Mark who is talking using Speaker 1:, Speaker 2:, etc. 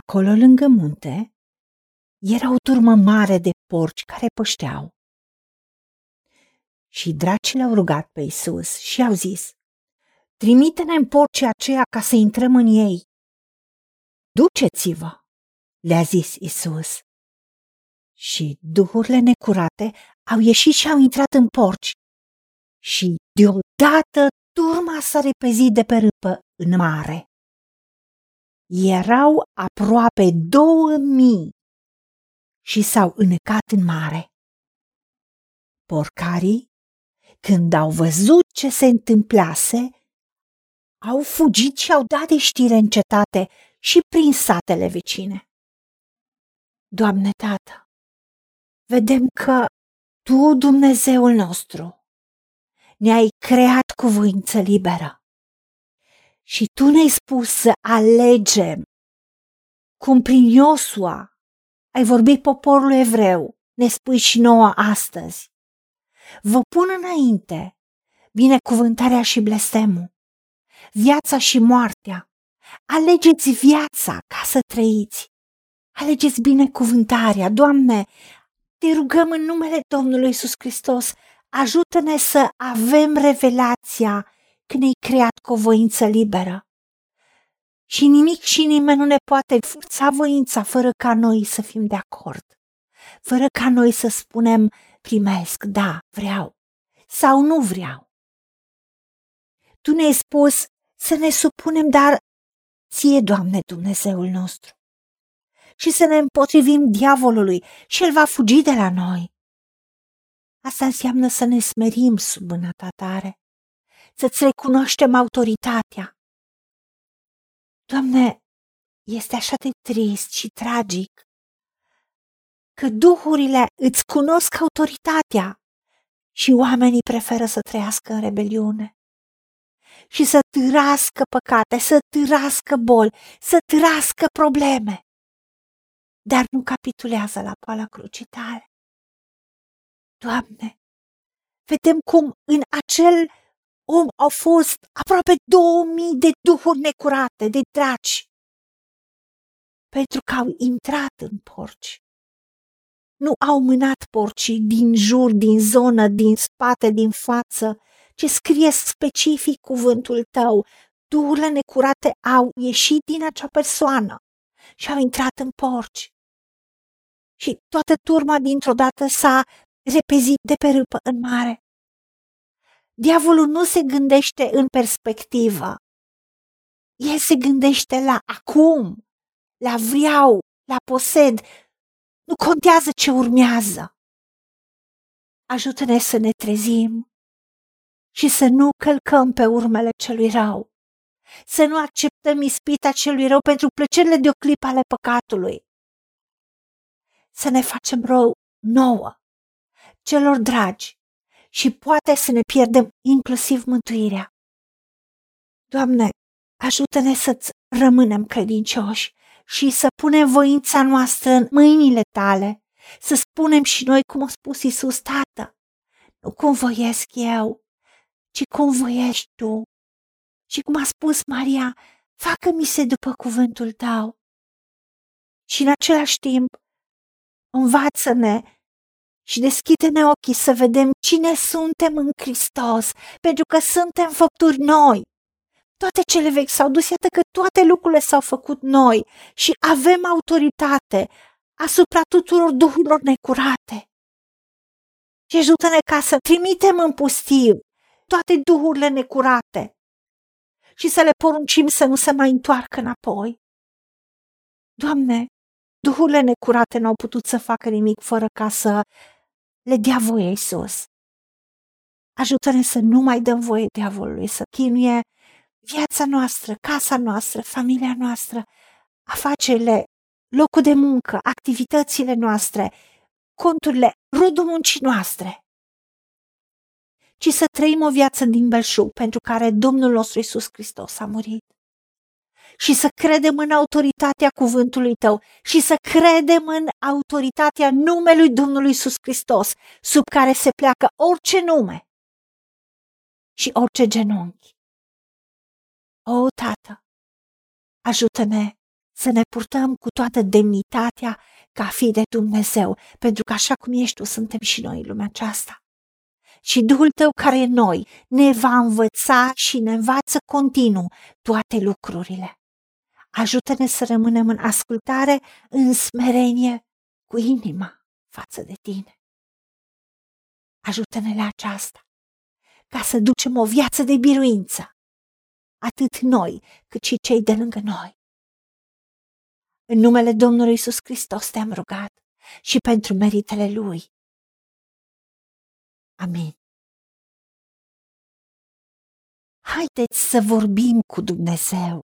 Speaker 1: Acolo, lângă munte, era o turmă mare de porci care pășteau. Și dracii l-au rugat pe Isus și au zis, Trimite-ne în porcii aceia ca să intrăm în ei. Duceți-vă, le-a zis Isus. Și duhurile necurate au ieșit și au intrat în porci. Și deodată turma s-a repezit de pe râpă în mare. Erau aproape două mii și s-au înnecat în mare. Porcarii, când au văzut ce se întâmplase, au fugit și au dat de știre în cetate și prin satele vecine. Doamne Tată, vedem că Tu, Dumnezeul nostru, ne-ai creat cu voință liberă și Tu ne-ai spus să alegem, cum prin Iosua ai vorbit poporul evreu, ne spui și nouă astăzi. Vă pun înainte binecuvântarea și blestemul, viața și moartea. Alegeți viața ca să trăiți. Alegeți binecuvântarea, Doamne, te rugăm în numele Domnului Isus Hristos, ajută-ne să avem revelația când ne-ai creat cu o voință liberă. Și nimic și nimeni nu ne poate forța voința fără ca noi să fim de acord, fără ca noi să spunem primesc, da, vreau sau nu vreau. Tu ne-ai spus să ne supunem, dar ție, Doamne Dumnezeul nostru, și să ne împotrivim diavolului și el va fugi de la noi. Asta înseamnă să ne smerim sub mâna ta tare, să-ți recunoaștem autoritatea. Doamne, este așa de trist și tragic că duhurile îți cunosc autoritatea și oamenii preferă să trăiască în rebeliune și să târască păcate, să târască boli, să târască probleme, dar nu capitulează la poala crucii tale. Doamne, vedem cum în acel om au fost aproape 2000 de duhuri necurate, de draci, pentru că au intrat în porci. Nu au mânat porcii din jur, din zonă, din spate, din față, ci scrie specific cuvântul tău. Duhurile necurate au ieșit din acea persoană și au intrat în porci. Și toată turma dintr-o dată s-a repezit de pe râpă în mare. Diavolul nu se gândește în perspectivă. El se gândește la acum, la vreau, la posed. Nu contează ce urmează. Ajută-ne să ne trezim și să nu călcăm pe urmele celui rău. Să nu acceptăm ispita celui rău pentru plăcerile de o clipă ale păcatului. Să ne facem rău nouă, celor dragi, și poate să ne pierdem inclusiv mântuirea. Doamne, ajută-ne să-ți rămânem credincioși și să punem voința noastră în mâinile tale, să spunem și noi cum a spus Iisus, Tată, nu cum voiesc eu, ci cum voiești tu. Și cum a spus Maria, facă-mi se după cuvântul tău. Și în același timp, învață-ne și deschide-ne ochii să vedem cine suntem în Hristos, pentru că suntem făpturi noi. Toate cele vechi s-au dus, iată că toate lucrurile s-au făcut noi și avem autoritate asupra tuturor duhurilor necurate. Și ajută-ne ca să trimitem în pustiu toate duhurile necurate și să le poruncim să nu se mai întoarcă înapoi. Doamne, duhurile necurate n-au putut să facă nimic fără ca să le dea voie Iisus. Ajută-ne să nu mai dăm voie diavolului să chinuie viața noastră, casa noastră, familia noastră, afacerile, locul de muncă, activitățile noastre, conturile, rodul muncii noastre, ci să trăim o viață din belșug pentru care Domnul nostru Iisus Hristos a murit și să credem în autoritatea cuvântului tău și să credem în autoritatea numelui Domnului Isus Hristos, sub care se pleacă orice nume și orice genunchi. O, Tată, ajută-ne să ne purtăm cu toată demnitatea ca fi de Dumnezeu, pentru că așa cum ești tu, suntem și noi în lumea aceasta. Și Duhul tău care e noi ne va învăța și ne învață continuu toate lucrurile. Ajută-ne să rămânem în ascultare, în smerenie, cu inima față de tine. Ajută-ne la aceasta, ca să ducem o viață de biruință, atât noi cât și cei de lângă noi. În numele Domnului Isus Hristos te-am rugat și pentru meritele Lui. Amin. Haideți să vorbim cu Dumnezeu,